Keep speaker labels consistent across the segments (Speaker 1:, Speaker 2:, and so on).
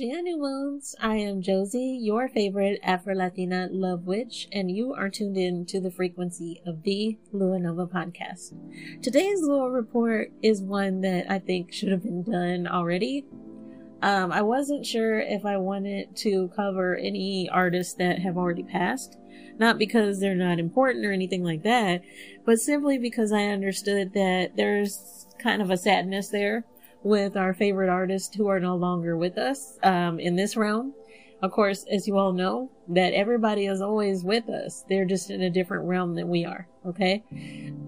Speaker 1: Animals. I am Josie, your favorite Afro Latina love witch, and you are tuned in to the frequency of the Lua Nova podcast. Today's Lua report is one that I think should have been done already. Um, I wasn't sure if I wanted to cover any artists that have already passed, not because they're not important or anything like that, but simply because I understood that there's kind of a sadness there with our favorite artists who are no longer with us um, in this realm. Of course, as you all know, that everybody is always with us. They're just in a different realm than we are. Okay.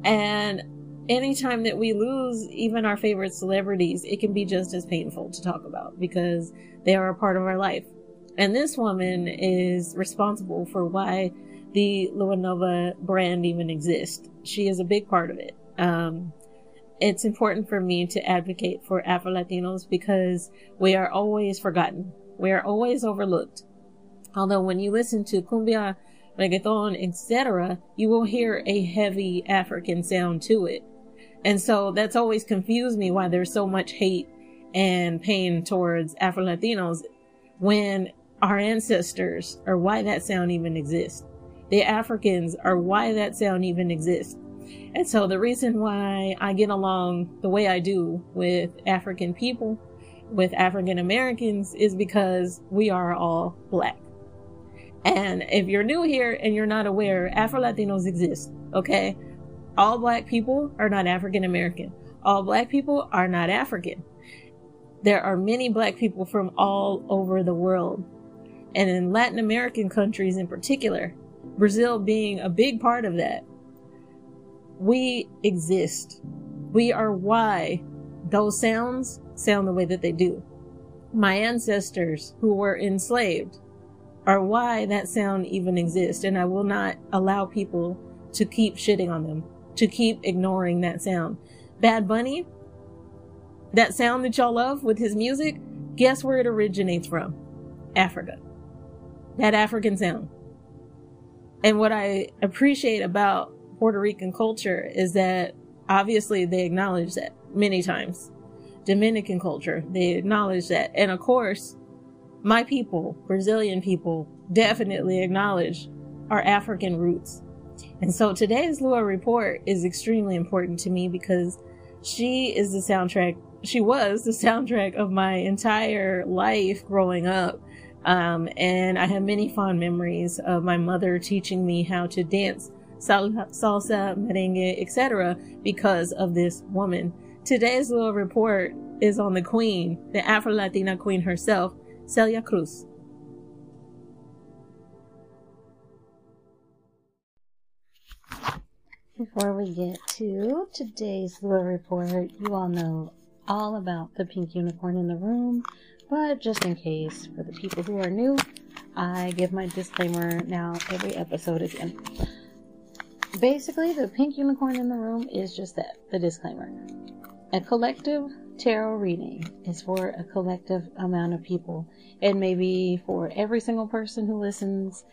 Speaker 1: And anytime that we lose even our favorite celebrities, it can be just as painful to talk about because they are a part of our life. And this woman is responsible for why the Lua Nova brand even exists. She is a big part of it. Um, it's important for me to advocate for Afro Latinos because we are always forgotten. We are always overlooked. Although when you listen to cumbia, reggaeton, etc., you will hear a heavy African sound to it. And so that's always confused me why there's so much hate and pain towards Afro Latinos when our ancestors are why that sound even exists. The Africans are why that sound even exists. And so the reason why I get along the way I do with African people, with African Americans, is because we are all black. And if you're new here and you're not aware, Afro Latinos exist, okay? All black people are not African American. All black people are not African. There are many black people from all over the world. And in Latin American countries in particular, Brazil being a big part of that, we exist. We are why those sounds sound the way that they do. My ancestors who were enslaved are why that sound even exists. And I will not allow people to keep shitting on them, to keep ignoring that sound. Bad Bunny, that sound that y'all love with his music, guess where it originates from? Africa. That African sound. And what I appreciate about Puerto Rican culture is that obviously they acknowledge that many times. Dominican culture, they acknowledge that. And of course, my people, Brazilian people, definitely acknowledge our African roots. And so today's Lua report is extremely important to me because she is the soundtrack, she was the soundtrack of my entire life growing up. Um, and I have many fond memories of my mother teaching me how to dance salsa, merengue, etc., because of this woman. Today's Lua report is on the queen, the Afro Latina queen herself, Celia Cruz.
Speaker 2: Before we get to today's Lua report, you all know all about the pink unicorn in the room, but just in case, for the people who are new, I give my disclaimer now every episode again. Basically, the pink unicorn in the room is just that the disclaimer. A collective tarot reading is for a collective amount of people. It may be for every single person who listens,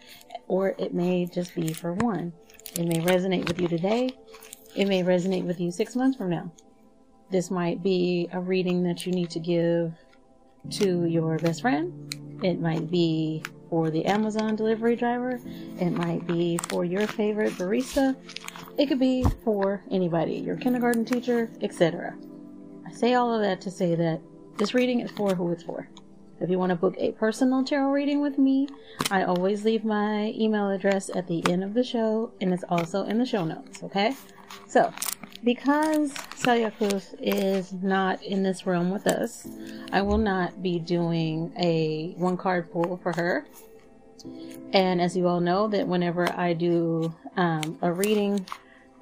Speaker 2: or it may just be for one. It may resonate with you today, it may resonate with you six months from now. This might be a reading that you need to give to your best friend. It might be for the Amazon delivery driver. It might be for your favorite barista. It could be for anybody, your kindergarten teacher, etc. I say all of that to say that this reading is for who it's for. If you want to book a personal tarot reading with me, I always leave my email address at the end of the show and it's also in the show notes, okay? So, because Cruz is not in this room with us, I will not be doing a one card pull for her. And as you all know, that whenever I do um, a reading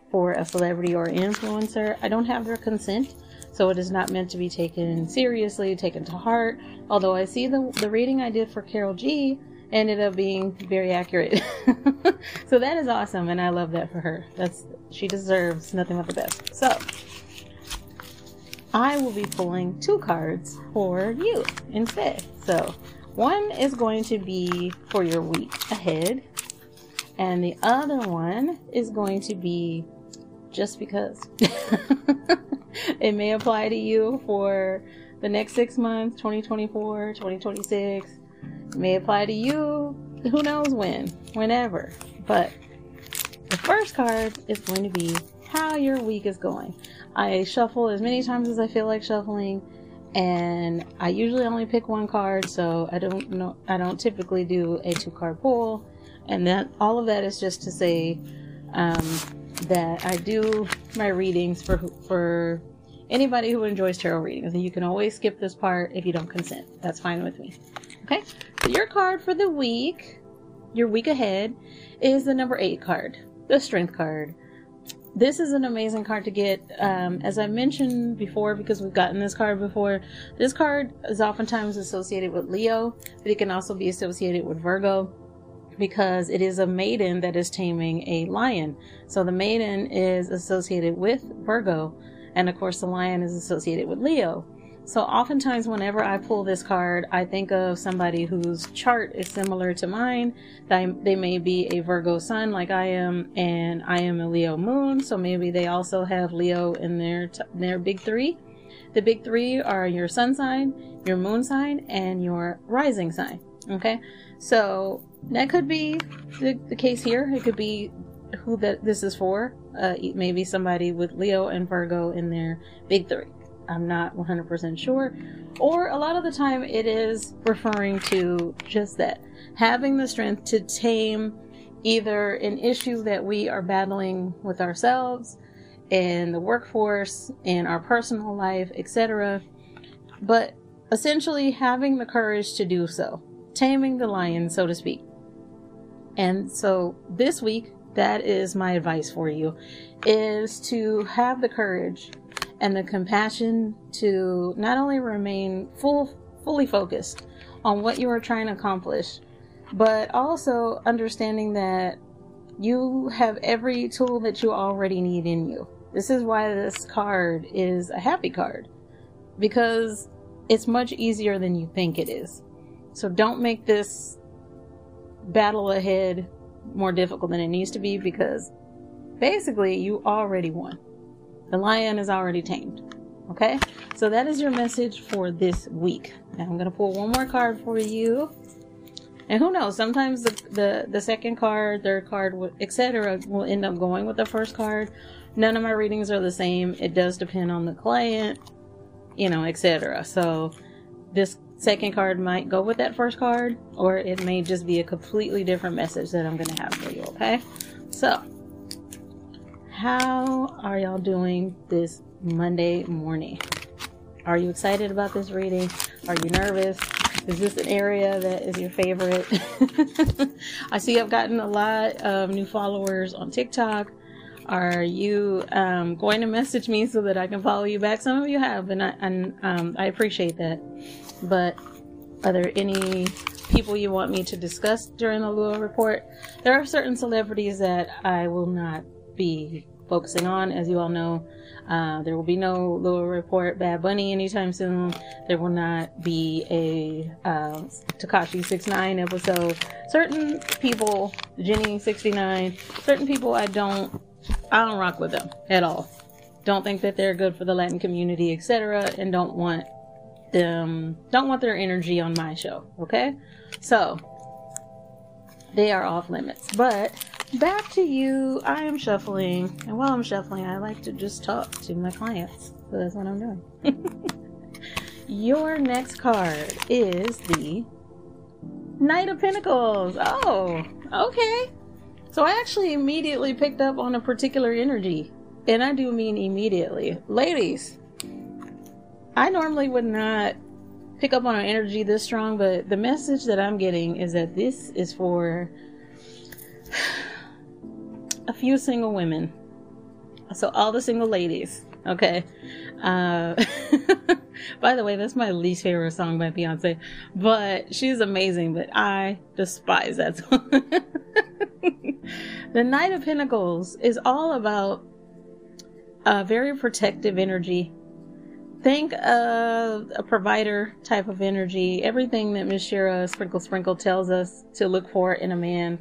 Speaker 2: for a celebrity or influencer, I don't have their consent. So it is not meant to be taken seriously, taken to heart. Although I see the, the reading I did for Karol G ended up being very accurate. so that is awesome, and I love that for her. That's she deserves nothing but the best. So I will be pulling two cards for you instead. So one is going to be for your week ahead, and the other one is going to be just because. it may apply to you for the next six months 2024 2026 It may apply to you who knows when whenever. But the first card is going to be how your week is going. I shuffle as many times as i feel like shuffling and i usually only pick one card so i don't know i don't typically do a two card pull and that all of that is just to say um, that i do my readings for for anybody who enjoys tarot readings. And you can always skip this part if you don't consent. That's fine with me. Okay? So your card for the week, your week ahead, is the number eight card, the strength card. This is an amazing card to get. Um, as I mentioned before, because we've gotten this card before, this card is oftentimes associated with Leo, but it can also be associated with Virgo because it is a maiden that is taming a lion. So the maiden is associated with Virgo, and of course, the lion is associated with Leo. So oftentimes, whenever I pull this card, I think of somebody whose chart is similar to mine. They may be a Virgo sun, like I am, and I am a Leo moon. So maybe they also have Leo in their their big three. The big three are your sun sign, your moon sign, and your rising sign. Okay, so that could be the, the case here. It could be who that this is for. Uh, maybe somebody with Leo and Virgo in their big three. I'm not 100% sure. Or a lot of the time, it is referring to just that having the strength to tame either an issue that we are battling with ourselves in the workforce, in our personal life, etc. But essentially, having the courage to do so, taming the lion, so to speak. And so this week, that is my advice for you is to have the courage and the compassion to not only remain full fully focused on what you are trying to accomplish but also understanding that you have every tool that you already need in you this is why this card is a happy card because it's much easier than you think it is so don't make this battle ahead more difficult than it needs to be because basically you already won. The lion is already tamed. Okay? So that is your message for this week. Now I'm to pull one more card for you. And who knows, sometimes the, the, the second card, third card, etc., will end up going with the first card. None of my readings are the same. It does depend on the client, you know, etc. So this second card might go with that first card, or it may just be a completely different message that I'm going to have for you, okay? So, how are y'all doing this Monday morning? Are you excited about this reading? Are you nervous? Is this an area that is your favorite? I see I've gotten a lot of new followers on TikTok. Are you um, going to message me so that I can follow you back? Some of you have, and I, and, um, I appreciate that. But are there any people you want me to discuss during the Lua report? There are certain celebrities that I will not be focusing on. As you all know, uh, there will be no Lua report Bad Bunny anytime soon. There will not be a uh, Tekashi 69 episode. Certain people, Jenny 69, certain people I don't, I don't rock with them at all. Don't think that they're good for the Latin community, etc., and don't want them don't want their energy on my show, okay? So they are off limits. But back to you. I am shuffling, and while I'm shuffling, I like to just talk to my clients. So that's what I'm doing. Your next card is the Knight of Pentacles. Oh, okay. So I actually immediately picked up on a particular energy. And I do mean immediately. Ladies, I normally would not pick up on an energy this strong, but the message that I'm getting is that this is for a few single women. So, all the single ladies, okay? Uh, by the way, that's my least favorite song by Beyonce, but she's amazing, but I despise that song. the Knight of Pentacles is all about a very protective energy think of a provider type of energy, everything that Miss Shera Sprinkle Sprinkle tells us to look for in a man.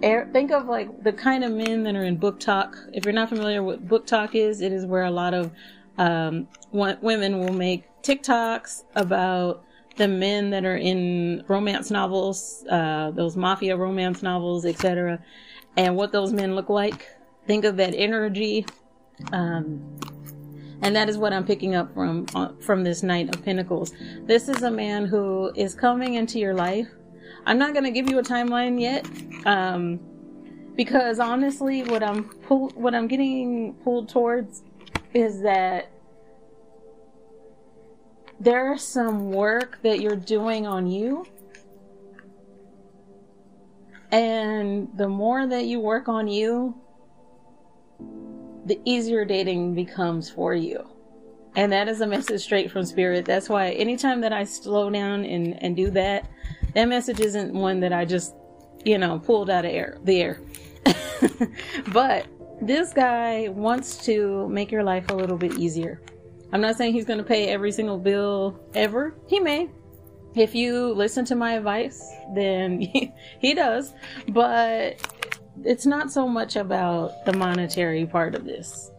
Speaker 2: Think of like the kind of men that are in BookTok. If you're not familiar with BookTok is, it is where a lot of
Speaker 1: Um, women will make TikToks about the men that are in romance novels, uh, those mafia romance novels, etc., and what those men look like. Think of that energy. Um, and that is what I'm picking up from uh, from this Knight of Pentacles. This is a man who is coming into your life. I'm not going to give you a timeline yet, um, because honestly, what I'm pull, what I'm getting pulled towards is that there's some work that you're doing on you. And the more that you work on you, the easier dating becomes for you. And that is a message straight from spirit. That's why anytime that I slow down and, and do that, that message isn't one that I just, you know, pulled out of air, the air. but this guy wants to make your life a little bit easier. I'm not saying he's going to pay every single bill ever. He may. If you listen to my advice, then he does. But it's not so much about the monetary part of this.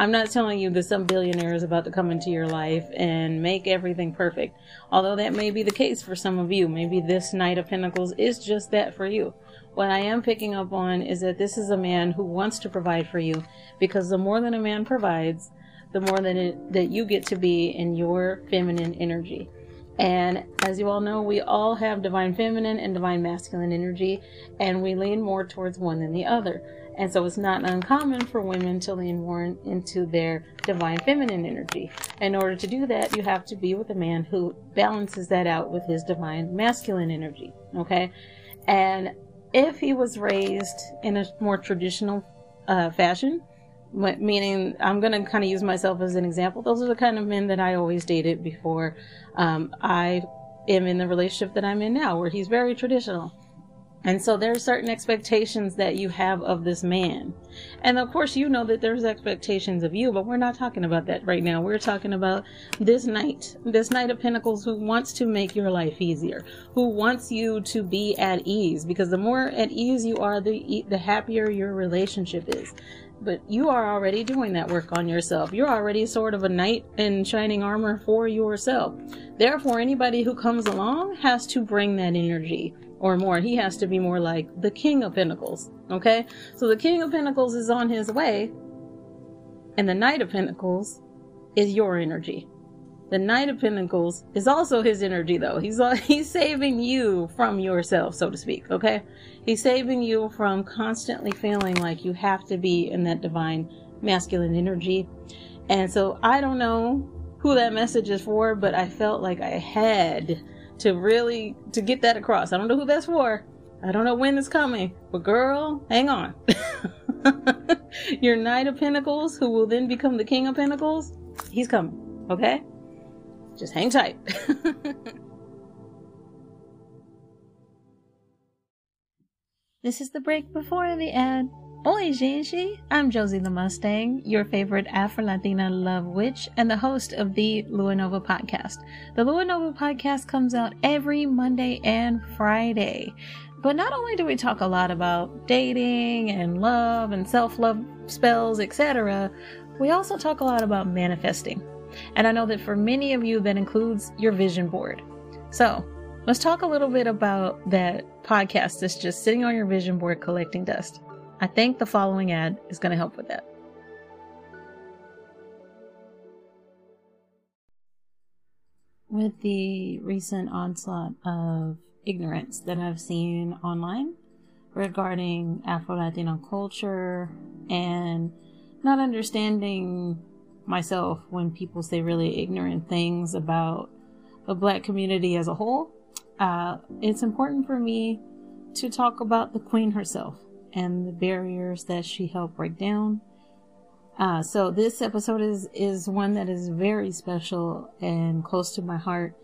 Speaker 1: I'm not telling you that some billionaire is about to come into your life and make everything perfect. Although that may be the case for some of you. Maybe this Knight of Pentacles is just that for you. What I am picking up on is that this is a man who wants to provide for you because the more that a man provides, the more that it, that you get to be in your feminine energy. And as you all know, we all have divine feminine and divine masculine energy, and we lean more towards one than the other. And so it's not uncommon for women to lean more into their divine feminine energy. In order to do that, you have to be with a man who balances that out with his divine masculine energy. Okay? And if he was raised in a more traditional uh, fashion, meaning I'm going to kind of use myself as an example. Those are the kind of men that I always dated before um, I am in the relationship that I'm in now, where he's very traditional. And so there are certain expectations that you have of this man. And of course, you know that there's expectations of you, but we're not talking about that right now. We're talking about this Knight, this Knight of Pentacles who wants to make your life easier, who wants you to be at ease, because the more at ease you are, the, the happier your relationship is but you are already doing that work on yourself. You're already sort of a knight in shining armor for yourself. Therefore, anybody who comes along has to bring that energy or more. He has to be more like the King of Pentacles. Okay? So the King of Pentacles is on his way, and the Knight of Pentacles is your energy. The Knight of Pentacles is also his energy, though. He's he's saving you from yourself, so to speak. Okay, he's saving you from constantly feeling like you have to be in that divine masculine energy. And so I don't know who that message is for, but I felt like I had to really to get that across. I don't know who that's for. I don't know when it's coming, but girl, hang on. Your Knight of Pentacles, who will then become the King of Pentacles, he's coming. Okay? Just hang tight.
Speaker 2: this is the break before the ad. Oi, Jinshi! I'm Josie the Mustang, your favorite Afro Latina love witch, and the host of the Lua Nova podcast. The Lua Nova podcast comes out every Monday and Friday. But not only do we talk a lot about dating and love and self love spells, etc., we also talk a lot about manifesting. And I know that for many of you, that includes your vision board. So let's talk a little bit about that podcast that's just sitting on your vision board collecting dust. I think the following ad is going to help with that. With the recent onslaught of ignorance that I've seen online regarding Afro Latino culture and not understanding myself when people say really ignorant things about the black community as a whole. Uh, it's important for me to talk about the queen herself and the barriers that she helped break down. Uh, so this episode is is one that is very special and close to my heart,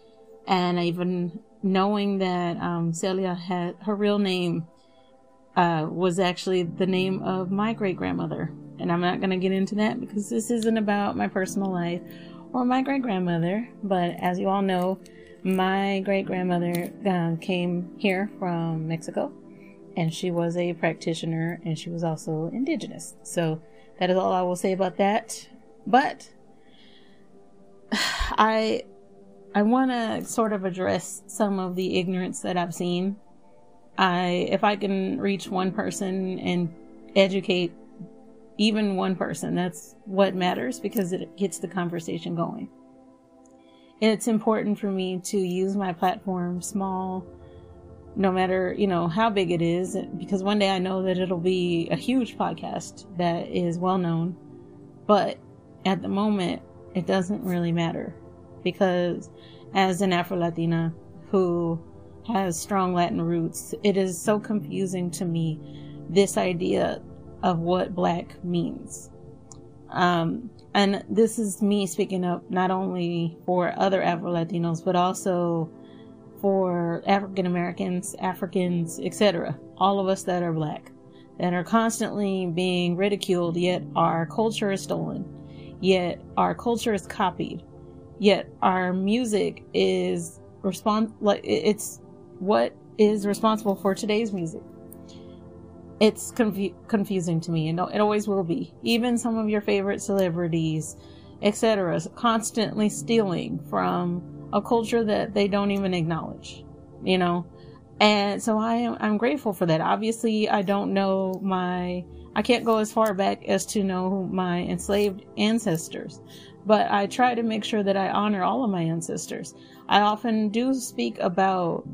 Speaker 2: and even knowing that um, Celia had her real name uh, was actually the name of my great grandmother. And I'm not going to get into that because this isn't about my personal life or my great grandmother. But as you all know, my great grandmother uh, came here from Mexico and she was a practitioner and she was also indigenous. So that is all I will say about that. But
Speaker 1: I I want to sort of address some of the ignorance that I've seen. I if I can reach one person and educate even one person, that's what matters because it gets the conversation going. It's important for me to use my platform small no matter, you know, how big it is because one day I know that it'll be a huge podcast that is well known. But at the moment, it doesn't really matter because as an Afro Latina who has strong Latin roots, it is so confusing to me this idea of what black means. Um, and this is me speaking up not only for other Afro Latinos, but also for African Americans, Africans, etc. All of us that are black, that are constantly being ridiculed, yet our culture is stolen, yet our culture is copied, yet our music is respond like it's what is responsible for today's music. It's confu- confusing to me, and it always will be. Even some of your favorite celebrities, etc., constantly stealing from a culture that they don't even acknowledge, you know. And so I am I'm grateful for that. Obviously, I don't know my I can't go as far back as to know my enslaved ancestors, but I try to make sure that I honor all of my ancestors. I often do speak about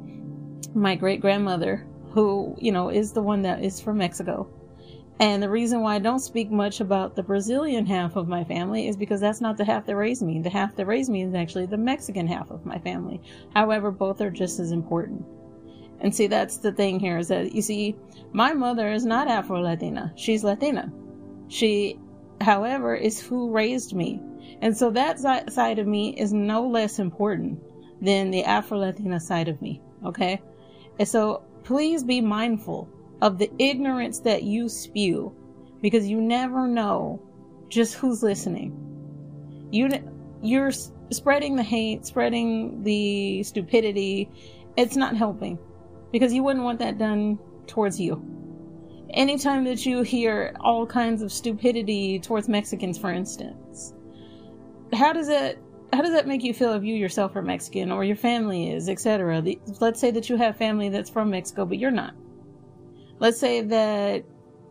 Speaker 1: my great grandmother, who, you know, is the one that is from Mexico. And the reason why I don't speak much about the Brazilian half of my family is because that's not the half that raised me. The half that raised me is actually the Mexican half of my family. However, both are just as important. And see, that's the thing here is that, you see, my mother is not Afro Latina. She's Latina. She, however, is who raised me. And so that side of me is no less important than the Afro Latina side of me. Okay. And so please be mindful of the ignorance that you spew because you never know just who's listening. You, you're spreading the hate, spreading the stupidity. It's not helping because you wouldn't want that done towards you. Anytime that you hear all kinds of stupidity towards Mexicans, for instance, how does it how does that make you feel if you yourself are Mexican or your family is, etc.? Let's say that you have family that's from Mexico, but you're not. Let's say that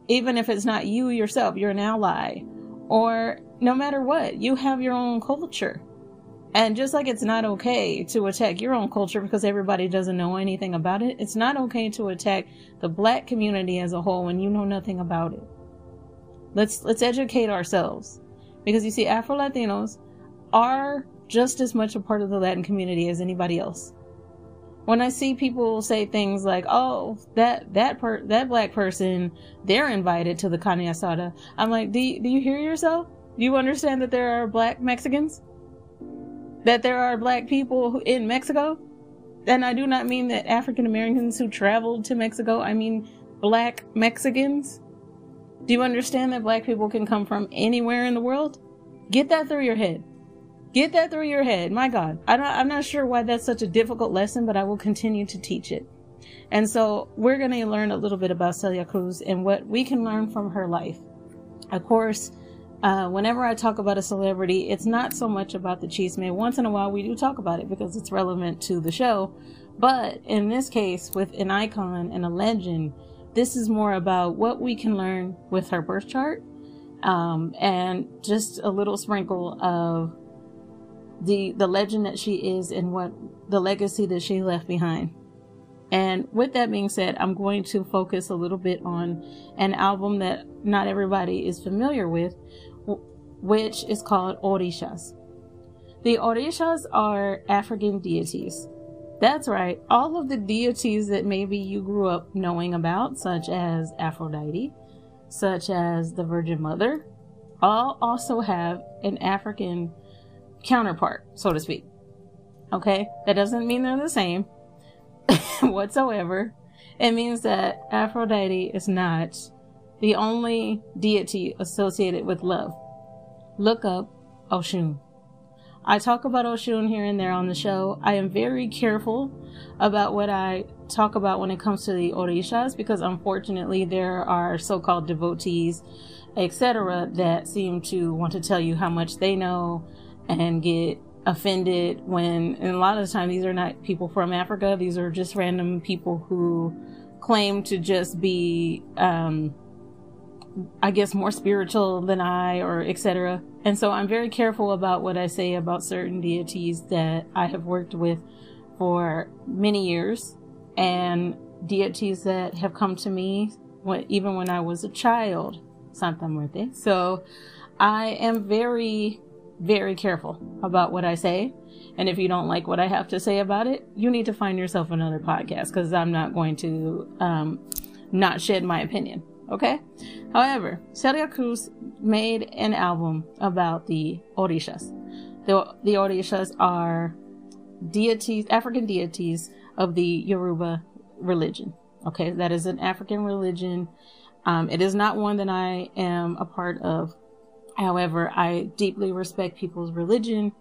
Speaker 1: even if it's not you yourself, you're an ally, or no matter what, you have your own culture. And just like it's not okay to attack your own culture because everybody doesn't know anything about it, it's not okay to attack the black community as a whole when you know nothing about it. Let's let's educate ourselves. Because you see Afro Latinos are just as much a part of the Latin community as anybody else. When I see people say things like, "Oh, that that per that black person, they're invited to the carne asada," I'm like, "Do you, do you hear yourself? Do you understand that there are black Mexicans? That there are black people in Mexico?" And I do not mean that African Americans who traveled to Mexico. I mean black Mexicans. Do you understand that black people can come from anywhere in the world? Get that through your head. Get that through your head. My God. I am not sure why that's such a difficult lesson, but I will continue to teach it. And so we're going to learn a little bit about Celia Cruz and what we can learn from her life. Of course, uh, whenever I talk about a celebrity, it's not so much about the chisme. Once in a while, we do talk about it because it's relevant to the show. But in this case, with an icon and a legend, this is more about what we can learn with her birth chart um, and just a little sprinkle of the the legend that she is and what the legacy that she left behind. And with that being said, I'm going to focus a little bit on an album that not everybody is familiar with, which is called Orishas. The Orishas are African deities. That's right, all of the deities that maybe you grew up knowing about, such as Aphrodite, such as the Virgin Mother, all also have an African counterpart, so to speak. Okay? That doesn't mean they're the same whatsoever. It means that Aphrodite is not the only deity associated with love. Look up Oshun. I talk about Oshun here and there on the show. I am very careful about what I talk about when it comes to the Orishas because unfortunately there are so-called devotees, etc., that seem to want to tell you how much they know and get
Speaker 3: offended when, and a lot of the time, these are not people from Africa. These are just random people who claim to just be, um, I guess, more spiritual than I, or etc. And so I'm very careful about what I say about certain deities that I have worked with for many years, and deities that have come to me even when I was a child, Santa Muerte. So I am very, very careful about what I say. And if you don't like what I have to say about it, you need to find yourself another podcast because I'm not going to um, not shed my opinion. Okay? However, Celia Cruz made an album about the Orishas. The, the Orishas are deities, African deities of the Yoruba religion. Okay, that is an African religion. Um, it is not one that I am a part of. However, I deeply respect people's religion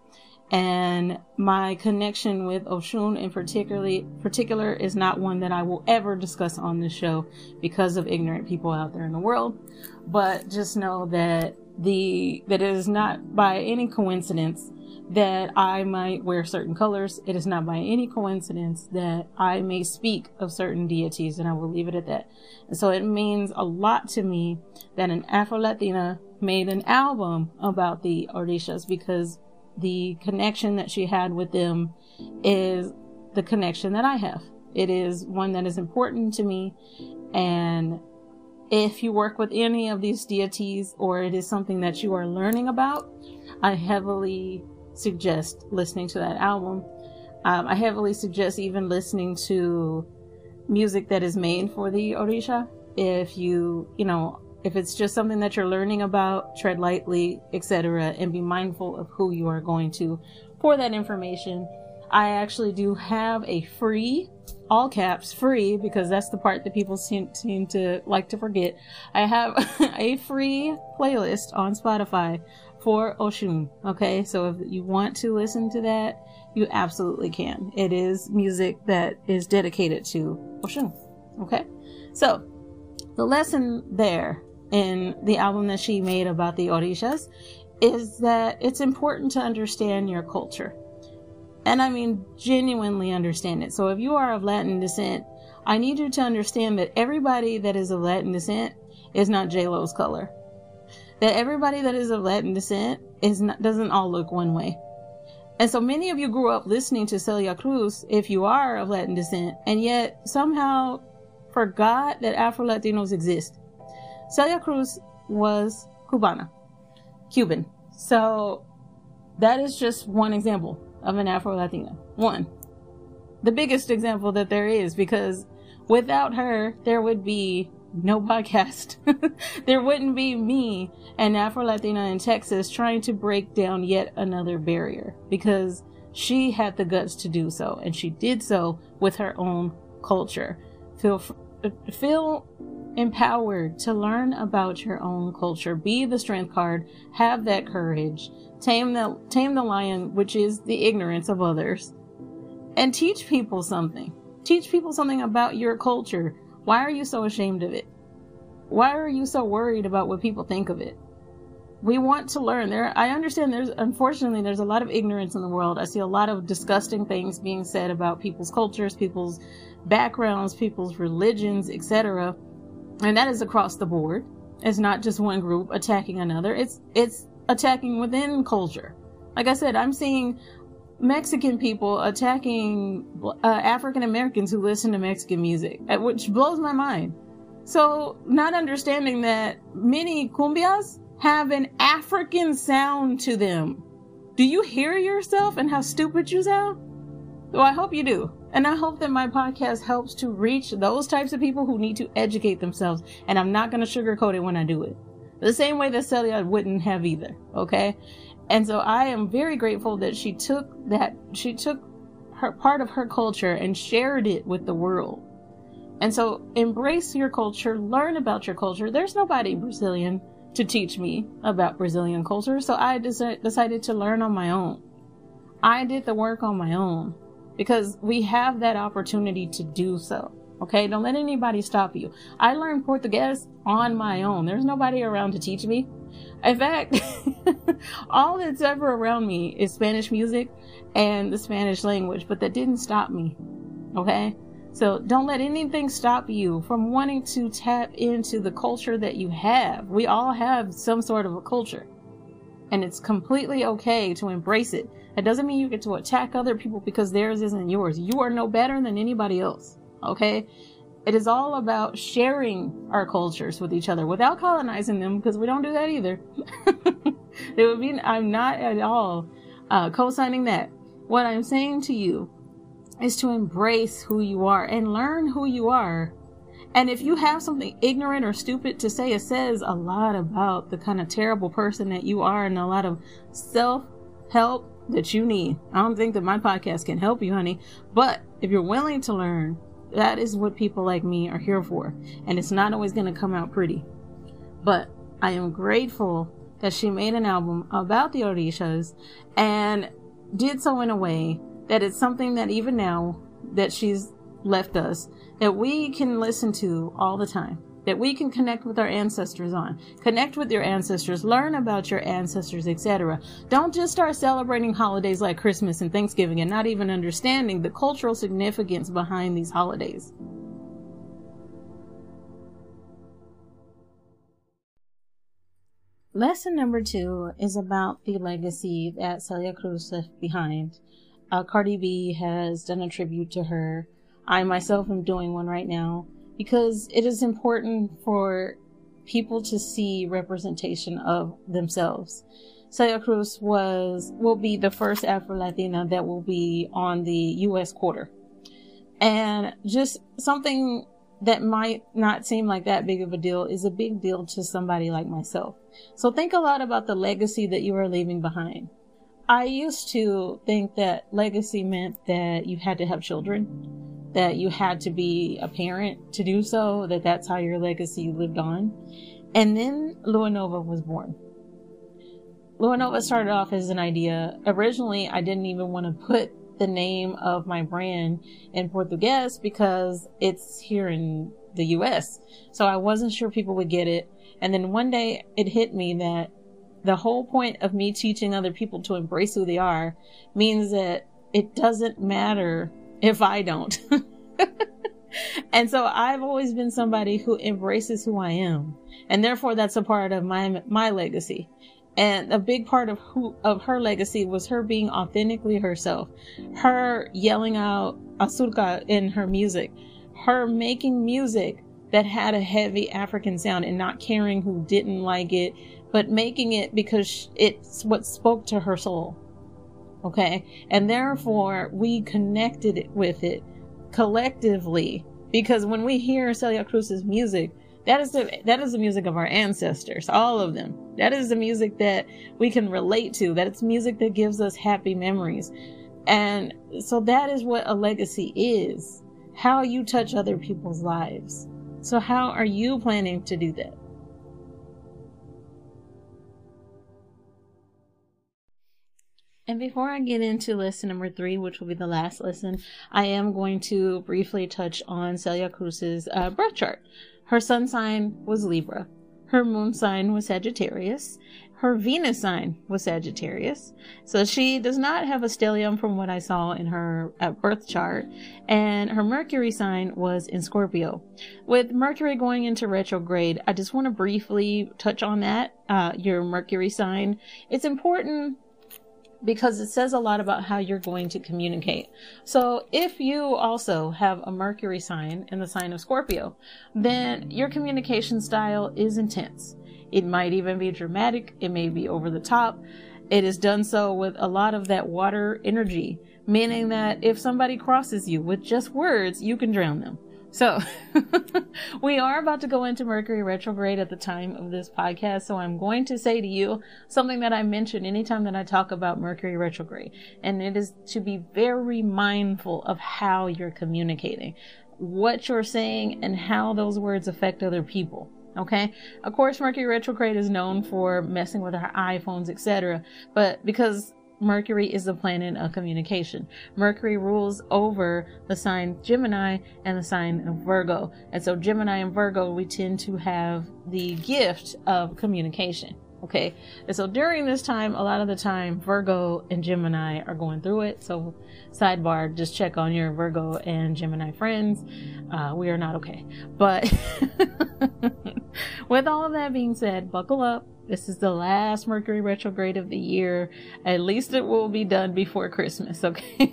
Speaker 3: and my connection with Oshun in particularly particular is not one that I will ever discuss on this show because of ignorant people out there in the world. But just know that the that it is not by any coincidence that I might wear certain colors. It is not by any coincidence that I may speak of certain deities, and I will leave it at that. And so it means a lot to me that an Afro Latina made an album about the Orishas because the connection that she had with them is the connection that I have. It is one that is important to me. And if you work with any of these deities or it is something that you are learning about, I heavily suggest listening to that album. Um, I heavily suggest even listening to music that is made for the Orisha. If you, you know, if it's just something that you're learning about, tread lightly, etc., and be mindful of who you are going to for that information. I actually do have a free, all caps, free, because that's the part that people seem, seem to like to forget. I have a free playlist on Spotify for Oshun. Okay, so if you want to listen to that, you absolutely can. It is music that is dedicated to Oshun. Okay, so the lesson there in the album that she made about the Orishas is that it's important to understand your culture. And I mean, genuinely understand it. So if you are of Latin descent, I need you to understand that everybody that is of Latin descent is not J-Lo's color. That everybody that is of Latin descent is not, doesn't all look one way. And so many of you grew up listening to Celia Cruz if you are of Latin descent, and yet somehow forgot that Afro Latinos exist. Celia Cruz was Cubana, Cuban. So that is just one example of an Afro Latina. One. The biggest example that there is because without her, there would be no podcast. there wouldn't be me, an Afro Latina in Texas, trying to break down yet another barrier because she had the guts to do so and she did so with her own culture. Feel, feel empowered to learn about your own culture. Be the strength card. Have that courage. Tame the, tame the lion, which is the ignorance of others. And teach people something. Teach people something about your culture. Why are you so ashamed of it? Why are you so worried about what people think of it? We want to learn. There, I understand there's, unfortunately, there's a lot of ignorance in the world. I see a lot of disgusting things being said about people's cultures, people's backgrounds, people's religions, etc and that is across the board. It's not just one group attacking another. It's it's attacking within culture. Like I said, I'm seeing Mexican people attacking uh, African Americans who listen to Mexican music, which blows my mind. So, not understanding that many cumbias have an African sound to them. Do you hear yourself and how stupid you sound? Well, I hope you do. And I hope that my podcast helps to reach those types of people who need to educate themselves. And I'm not going to sugarcoat it when I do it. The same way that Celia wouldn't have either. Okay. And so I am very grateful that she took that, she took her part of her culture and shared it with the world. And so embrace your culture, learn about your culture. There's nobody Brazilian to teach me about Brazilian culture. So I decided to learn on my own. I did the work on my own because we have that opportunity to do so. Okay, don't let anybody stop you. I learned Portuguese on my own. There's nobody around to teach me. In fact, all that's ever around me is Spanish music and the Spanish language, but that didn't stop me. Okay? So don't let anything stop you from wanting to tap into the culture that you have. We all have some sort of a culture. And it's completely okay to embrace it. It doesn't mean you get to attack other people because theirs isn't yours. You are no better than anybody else. Okay? It is all about sharing our cultures with each other without colonizing them because we don't do that either. it would be, I'm not at all uh, co signing that. What I'm saying to you is to embrace who you are and learn who you are. And if you have something ignorant or stupid to say, it says a lot about the kind of terrible person that you are and a lot of self help that you need. I don't think that my podcast can help you, honey. But if you're willing to learn, that is what people like me are here for. And it's not always going to come out pretty. But I am grateful that she made an album about the Orishas and did so in a way that it's something that even now that she's left us, that we can listen to all the time that we can connect with our ancestors on. Connect with your ancestors, learn about your ancestors, etc. Don't just start celebrating holidays like Christmas and Thanksgiving and not even understanding the cultural significance behind these holidays. Lesson number two is about the legacy that Celia Cruz left behind. Uh, Cardi B has done a tribute to her. I myself am doing one right now because it is important for people to see representation of themselves. Celia Cruz was will be the first Afro Latina that will be on the U.S. quarter, and just something that might not seem like that big of a deal is a big deal to somebody like myself. So think a lot about the legacy that you are leaving behind. I used to think that legacy meant that you had to have children that you had to be a parent to do so, that that's how your legacy lived on. And then Lua Nova was born. Lua Nova started off as an idea. Originally, I didn't even want to put the name of my brand in Portuguese because it's here in the US. So I wasn't sure people would get it. And then one day it hit me that the whole point of me teaching other people to embrace who they are means that it doesn't matter if I don't. and so I've always been somebody who embraces who I am. And therefore that's a part of my my legacy. And a big part of who of her legacy was her being authentically herself. Her yelling out azúcar in her music. Her making music that had a heavy African sound and not caring who didn't like it, but making it because it's what spoke to her soul. Okay. And therefore we connected with it collectively because when we hear Celia Cruz's music, that is the that is the music of our ancestors, all of them. That is the music that we can relate to. That it's music that gives us happy memories. And so that is what a legacy is. How you touch other people's lives. So how are you planning to do that? And before I get into lesson number three, which will be the last lesson, I am going to briefly touch on Celia Cruz's uh, birth chart. Her sun sign was Libra. Her moon sign was Sagittarius. Her Venus sign was Sagittarius. So she does not have a stellium from what I saw in her uh, birth chart. And her Mercury sign was in Scorpio. With Mercury going into retrograde, I just want to briefly touch on that. Uh, your Mercury sign. It's important because it says a lot about how you're going to communicate. So if you also have a Mercury sign in the sign of Scorpio, then your communication style is intense. It might even be dramatic. It may be over the top. It is done so with a lot of that water energy, meaning that if somebody crosses you with just words, you can drown them. So, we are about to go into Mercury retrograde at the time of this podcast. So, I'm going to say to you something that I mention anytime that I talk about Mercury retrograde. And it is to be very mindful of how you're communicating, what you're saying, and how those words affect other people. Okay. Of course, Mercury retrograde is known for messing with our iPhones, etc. But because Mercury is the planet of communication. Mercury rules over the sign Gemini and the sign of Virgo. And so Gemini and Virgo, we tend to have the gift of communication. Okay. And so during this time, a lot of the time, Virgo and Gemini are going through it. So, sidebar, just check on your Virgo and Gemini friends. Uh, we are not okay. But with all that being said, buckle up. This is the last Mercury retrograde of the year. At least it will be done before Christmas, okay?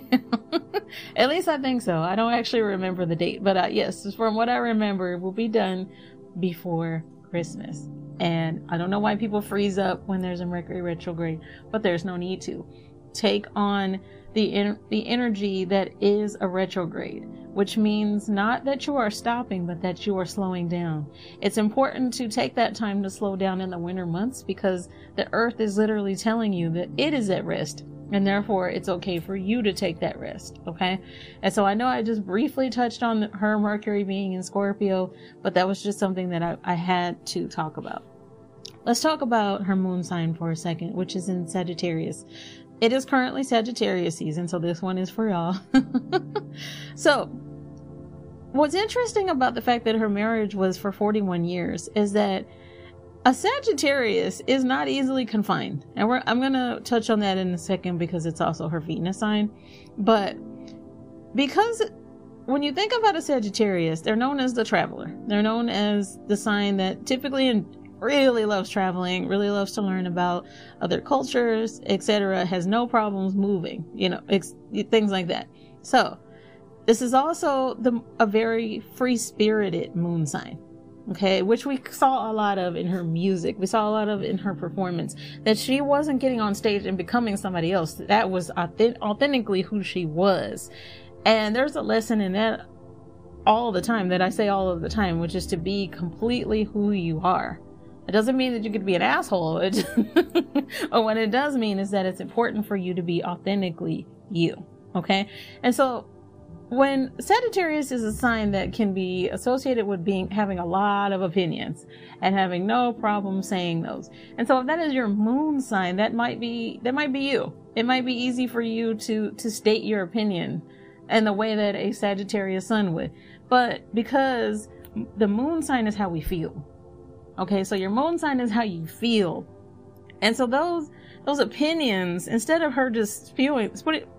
Speaker 3: At least I think so. I don't actually remember the date, but uh, yes, from what I remember, it will be done before Christmas. And I don't know why people freeze up when there's a Mercury retrograde, but there's no need to. Take on the the energy that is a retrograde, which means not that you are stopping, but that you are slowing down. It's important to take that time to slow down in the winter months because the earth is literally telling you that it is at rest and therefore it's okay for you to take that rest okay? And so i know i just briefly touched on her mercury being in scorpio but that was just something that i, I had to talk about. Let's talk about her moon sign for a second which is in sagittarius it is currently sagittarius season so this one is for y'all so what's interesting about the fact that her marriage was for 41 years is that a Sagittarius is not easily confined. And I'm going to touch on that in a second because it's also her Venus sign. But because when you think about a Sagittarius, they're known as the traveler. They're known as the sign that typically really loves traveling, really loves to learn about other cultures, etc., has no problems moving, you know, ex- things like that. So, this is also the, a very free spirited moon sign okay which we saw a lot of in her music we saw a lot of in her performance that she wasn't getting on stage and becoming somebody else that was authentic- authentically who she was and there's a lesson in that all the time that i say all of the time which is to be completely who you are it doesn't mean that you could be an asshole but what it does mean is that it's important for you to be authentically you okay and so when Sagittarius is a sign that can be associated with being having a lot of opinions and having no problem saying those. And so if that is your moon sign, that might be that might be you. It might be easy for you to to state your opinion in the way that a Sagittarius sun would. But because the moon sign is how we feel. Okay, so your moon sign is how you feel. And so those those opinions, instead of her just spewing,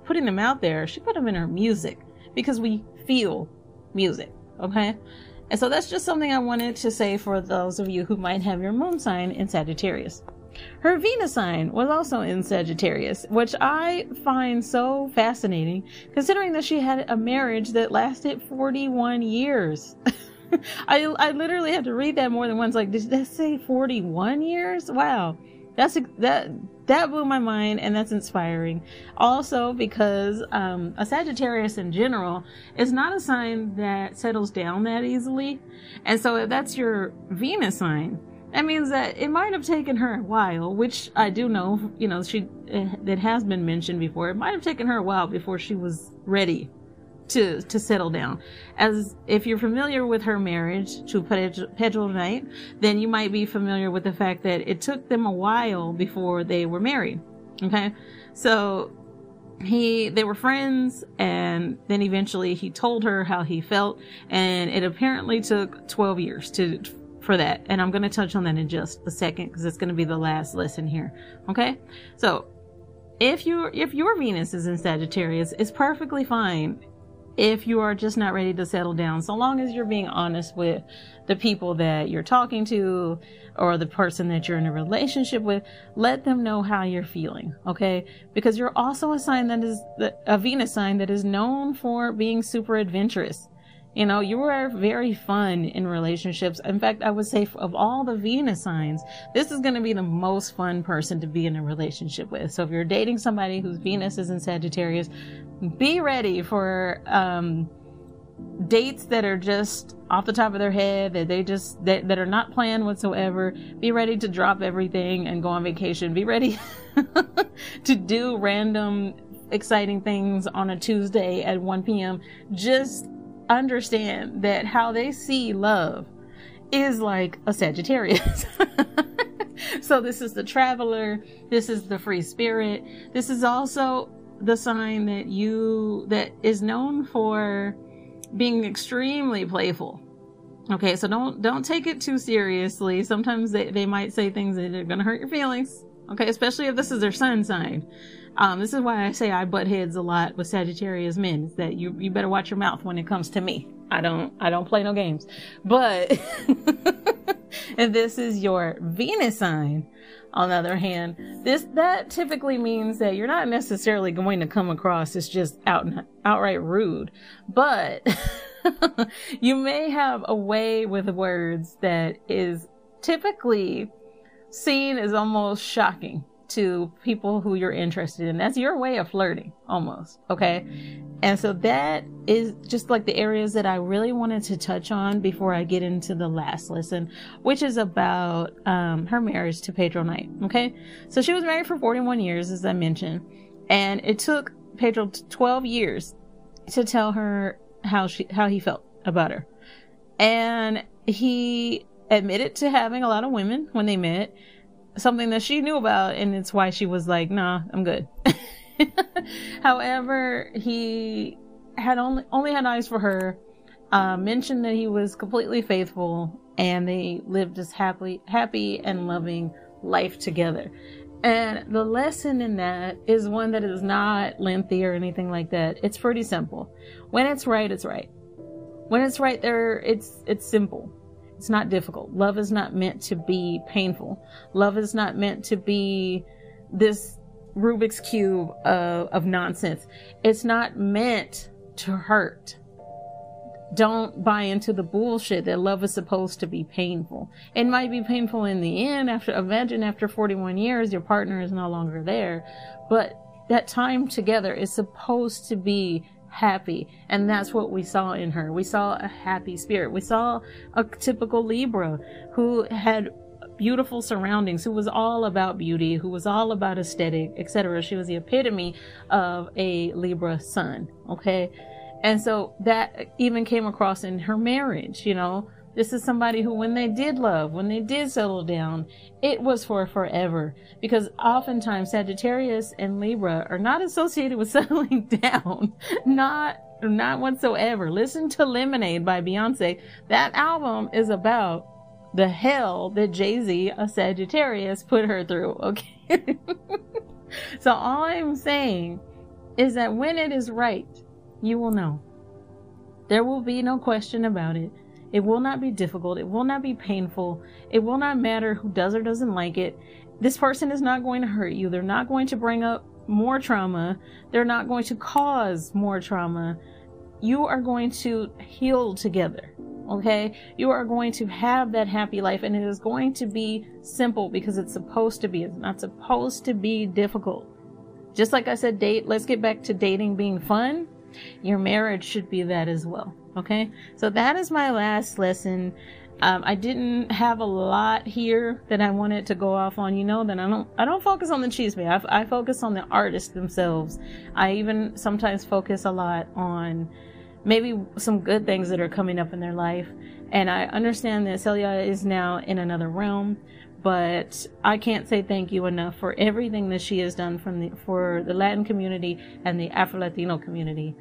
Speaker 3: putting them out there, she put them in her music because we feel music. Okay. And so that's just something I wanted to say for those of you who might have your moon sign in Sagittarius. Her Venus sign was also in Sagittarius, which I find so fascinating considering that she had a marriage that lasted 41 years. I, I literally had to read that more than once. Like, did that say 41 years? Wow. That's that that blew my mind and that's inspiring. Also because um, a Sagittarius in general is not a sign that settles down that easily. And so if that's your Venus sign, that means that it might have taken her a while, which I do know, you know, she, it has been mentioned before. It might have taken her a while before she was ready to to settle down. As if you're familiar with her marriage to Pedro Knight, then you might be familiar with the fact that it took them a while before they were married. Okay, so he they were friends, and then eventually he told her how he felt, and it apparently took 12 years to for that. And I'm going to touch on that in just a second because it's going to be the last lesson here. Okay, so if you if your Venus is in Sagittarius, it's perfectly fine if you are just not ready to settle down, so long as you're being honest with the people that you're talking to or the person that you're in a relationship with, let them know how you're feeling, okay? Because you're also a sign that is a Venus sign that is known for being super adventurous. You know, you are very fun in relationships. In fact, I would say of all the Venus signs, this is going to be the most fun person to be in a relationship with. So if you're dating somebody whose Venus is in Sagittarius, be ready for um, dates that are just off the top of their head that they just that, that are not planned whatsoever be ready to drop everything and go on vacation be ready to do random exciting things on a tuesday at 1 p.m just understand that how they see love is like a sagittarius so this is the traveler. This is the free spirit. This is also the sign that you that is known for being extremely playful. Okay, so don't don't take it too seriously. Sometimes they, they might say things that are gonna hurt your feelings. Okay, especially if this is their sun sign. Um, this is why I say I butt heads a lot with Sagittarius men. Is that you you better watch your mouth when it comes to me. I don't I don't play no games. But if this is your Venus sign, on the other hand, this that typically means that you're not necessarily going to come across as just out outright rude, but you may have a way with words that is typically seen as almost shocking to people who you're interested in. That's your way of flirting, almost. Okay. And so that is just like the areas that I really wanted to touch on before I get into the last lesson, which is about um, her marriage to Pedro Knight. Okay. So she was married for 41 years, as I mentioned, and it took Pedro 12 years to tell her how she, how he felt about her. And he admitted to having a lot of women when they met something that she knew about, and it's why she was like, "Nah, I'm good." However, he had only only had eyes for her. Uh, mentioned that he was completely faithful, and they lived this happily, happy and loving life together. And the lesson in that is one that is not lengthy or anything like that. It's pretty simple. When it's right, it's right. When it's right there, it's it's simple. It's not difficult. Love is not meant to be painful. Love is not meant to be this Rubik's Cube of, of nonsense. It's not meant to hurt. Don't buy into the bullshit that love is supposed to be painful. It might be painful in the end after, imagine after 41 years, your partner is no longer there, but that time together is supposed to be happy. And that's what we saw in her. We saw a happy spirit. We saw a typical Libra who had beautiful surroundings, who was all about beauty, who was all about aesthetic, etc. She was the epitome of a Libra sun. Okay. And so that even came across in her marriage, you know. This is somebody who, when they did love, when they did settle down, it was for forever. Because oftentimes Sagittarius and Libra are not associated with settling down. Not, not whatsoever. Listen to Lemonade by Beyonce. That album is about the hell that Jay-Z, a Sagittarius, put her through. Okay. so all I'm saying is that when it is right, you will know. There will be no question about it. It will not be difficult. It will not be painful. It will not matter who does or doesn't like it. This person is not going to hurt you. They're not going to bring up more trauma. They're not going to cause more trauma. You are going to heal together. Okay? You are going to have that happy life and it is going to be simple because it's supposed to be. It's not supposed to be difficult. Just like I said, date, let's get back to dating being fun. Your marriage should be that as well. Okay, so that is my last lesson. Um, I didn't have a lot here that I wanted to go off on. You know that I don't I don't focus on the cheese I, I focus on the artists themselves. I even sometimes focus a lot on maybe some good things that are coming up in their life. And I understand that Celia is now in another realm, but I can't say thank you enough for everything that she has done from the for the Latin community and the Afro Latino community.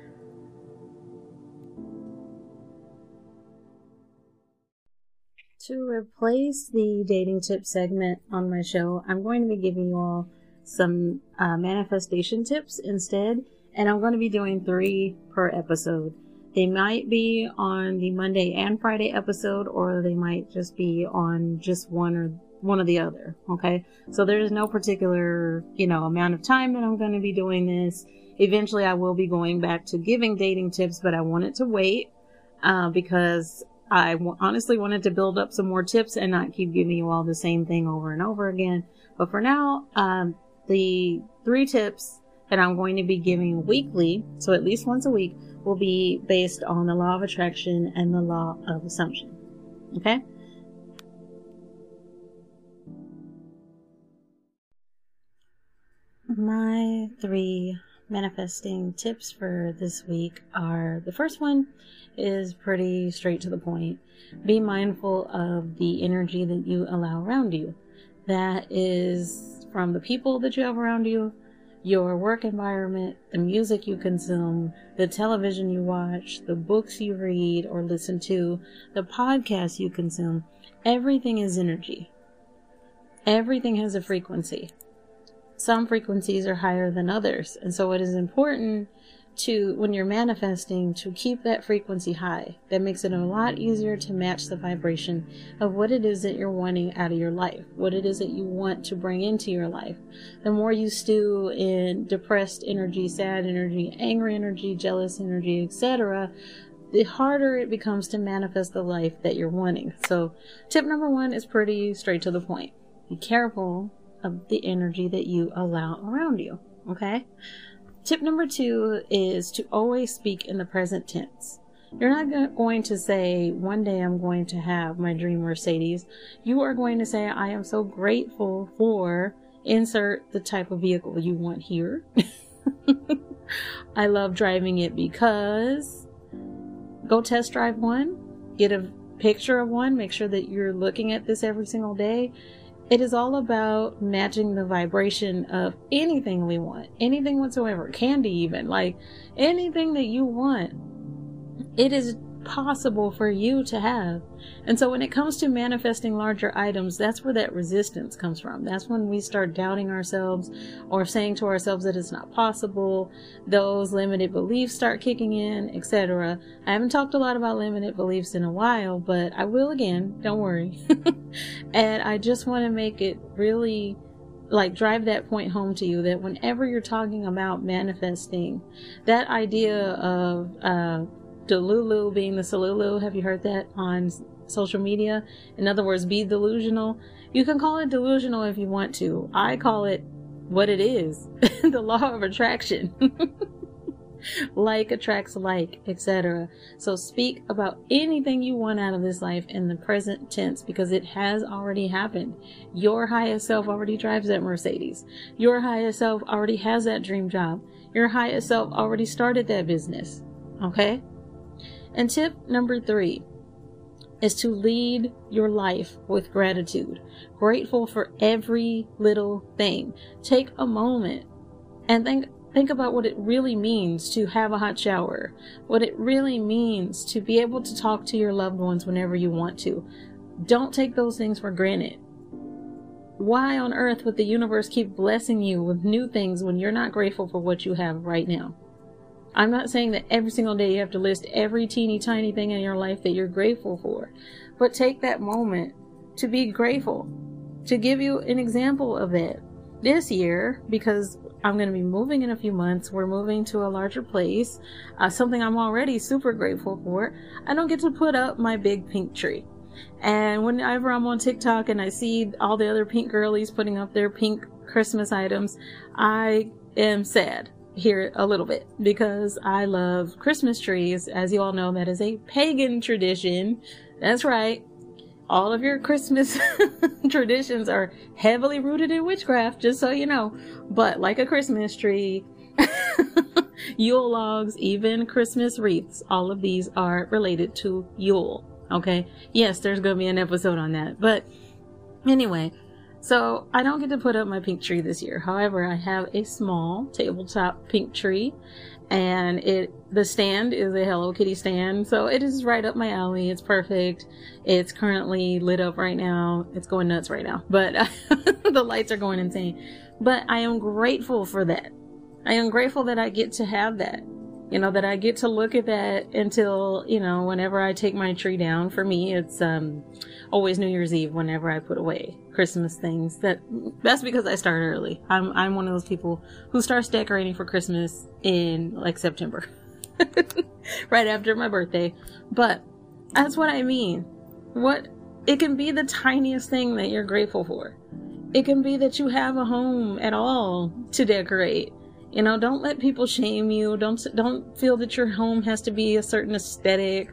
Speaker 1: To replace the dating tip segment on my show, I'm going to be giving you all some uh, manifestation tips instead, and I'm going to be doing three per episode. They might be on the Monday and Friday episode, or they might just be on just one or one or the other. Okay, so there's no particular you know amount of time that I'm going to be doing this. Eventually, I will be going back to giving dating tips, but I wanted to wait uh, because I w- honestly wanted to build up some more tips and not keep giving you all the same thing over and over again. But for now, um, the three tips that I'm going to be giving weekly, so at least once a week, will be based on the law of attraction and the law of assumption. Okay? My three manifesting tips for this week are the first one is pretty straight to the point. Be mindful of the energy that you allow around you.
Speaker 2: That is from the people that you have around you, your work environment, the music you consume, the television you watch, the books you read or listen to, the podcasts you consume. Everything is energy. Everything has a frequency. Some frequencies are higher than others. And so it is important to, when you're manifesting, to keep that frequency high. That makes it a lot easier to match the vibration of what it is that you're wanting out of your life, what it is that you want to bring into your life. The more you stew in depressed energy, sad energy, angry energy, jealous energy, etc., the harder it becomes to manifest the life that you're wanting. So, tip number one is pretty straight to the point. Be careful of the energy that you allow around you. Okay? Tip number two is to always speak in the present tense. You're not going to say, one day I'm going to have my dream Mercedes. You are going to say, I am so grateful for insert the type of vehicle you want here. I love driving it because go test drive one, get a picture of one, make sure that you're looking at this every single day, it is all about matching the vibration of anything we want, anything whatsoever, candy even, like anything that you want. It is possible for you to have. And so when it comes to manifesting larger items, that's where that resistance comes from. That's when we start doubting ourselves or saying to ourselves that it's not possible. Those limited beliefs start kicking in, etc. I haven't talked a lot about limited beliefs in a while, but I will again. Don't worry. and I just want to make it really like drive that point home to you that whenever you're talking about manifesting that idea of uh, Delulu being the Solulu. Have you heard that on social media? In other words, be delusional. You can call it delusional if you want to. I call it what it is the law of attraction. like attracts like, etc. So speak about anything you want out of this life in the present tense because it has already happened. Your highest self already drives that Mercedes. Your highest self already has that dream job. Your highest self already started that business. Okay? And tip number three is to lead your life with gratitude, grateful for every little thing. Take a moment and think think about what it really means to have a hot shower, what it really means to be able to talk to your loved ones whenever you want to. Don't take those things for granted. Why on earth would the universe keep blessing you with new things when you're not grateful for what you have right now? I'm not saying that every single day you have to list every teeny tiny thing in your life that you're grateful for, but take that moment to be grateful. To give you an example of it, this year, because I'm going to be moving in a few months, we're moving to a larger place, uh, something I'm already super grateful for. I don't get to put up my big pink tree. And whenever I'm on TikTok and I see all the other pink girlies putting up their pink Christmas items, I am sad here a little bit because I love Christmas trees. As you all know, that is a pagan tradition. That's right. All of your Christmas traditions are heavily rooted in witchcraft, just so you know. But like a Christmas tree, Yule logs, even Christmas wreaths, all of these are related to Yule. Okay. Yes, there's going to be an episode on that. But anyway, so I don't get to put up my pink tree this year. However, I have a small tabletop pink tree and it the stand is a Hello Kitty stand, so it is right up my alley. It's perfect. It's currently lit up right now. It's going nuts right now, but the lights are going insane. But I am grateful for that. I am grateful that I get to have that you know that i get to look at that until you know whenever i take my tree down. For me it's um always new year's eve whenever i put away christmas things. That that's because i start early. I'm i'm one of those people who starts decorating for christmas in like september. Right after my birthday. But that's what i mean. What it can be the tiniest thing that you're grateful for. It can be that you have a home at all to decorate you know, don't let people shame you. Don't don't feel that your home has to be a certain aesthetic.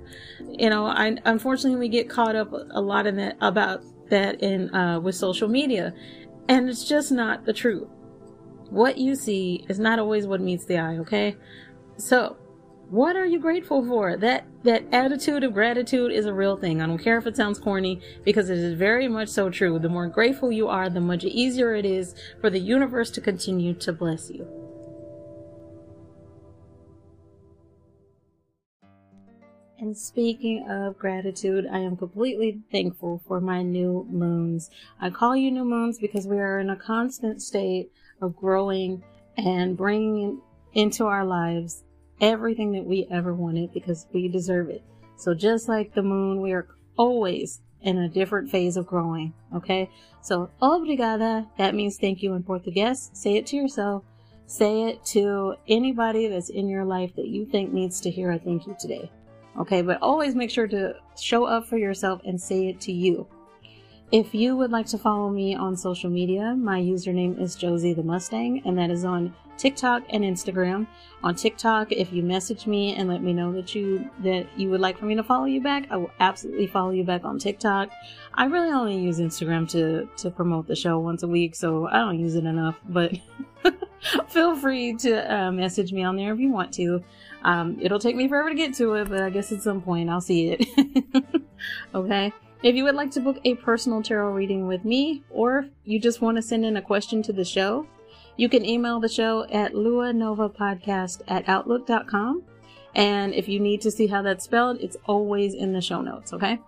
Speaker 2: You know, I unfortunately we get caught up a lot in that about that in uh, with social media, and it's just not the truth. What you see is not always what meets the eye. Okay, so
Speaker 3: What are you grateful for? That that attitude of gratitude is a real thing. I don't care if it sounds corny because it is very much so true. The more grateful you are, the much easier it is for the universe to continue to bless you. And speaking of gratitude, I am completely thankful for my new moons. I call you new moons because we are in a constant state of growing and bringing into our lives everything that we ever wanted because we deserve it. So just like the moon, we are always in a different phase of growing. Okay. So obrigada, that means thank you in Portuguese. Say it to yourself. Say it to anybody that's in your life that you think needs to hear a thank you today. Okay. But always make sure to show up for yourself and say it to you. If you would like to follow me on social media, my username is Josie the Mustang, and that is on TikTok and Instagram. On TikTok, if you message me and let me know that you that you would like for me to follow you back, I will absolutely follow you back on TikTok. I really only use Instagram to to promote the show once a week, so I don't use it enough. But feel free to uh, message me on there if you want to. Um, it'll take me forever to get to it, but I guess at some point I'll see it. okay. If you would like to book a personal tarot reading with me, or you just want to send in a question to the show, you can email the show at luanovapodcast at outlook.com. And if you need to see how that's spelled, it's always in the show notes, okay?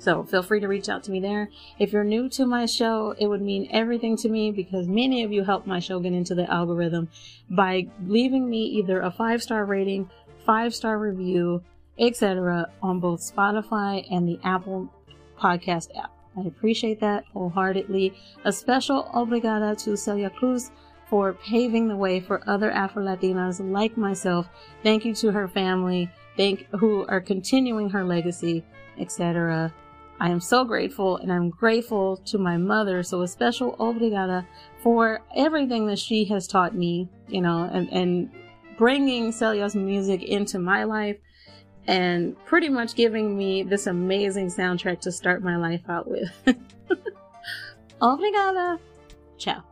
Speaker 3: So feel free to reach out to me there. If you're new to my show, it would mean everything to me because many of you helped my show get into the algorithm by leaving me either a five star rating, five star review, etc. on both Spotify and the Apple podcast app. I appreciate that wholeheartedly. A special obrigada to Celia Cruz for paving the way for other Afro Latinas like myself. Thank you to her family, thank who are continuing her legacy, etc. I am so grateful, and I'm grateful to my mother. So a special obrigada for everything that she has taught me, you know, and, and bringing Celia's music into my life and pretty much giving me this amazing soundtrack to start my life out with. obrigada. Ciao.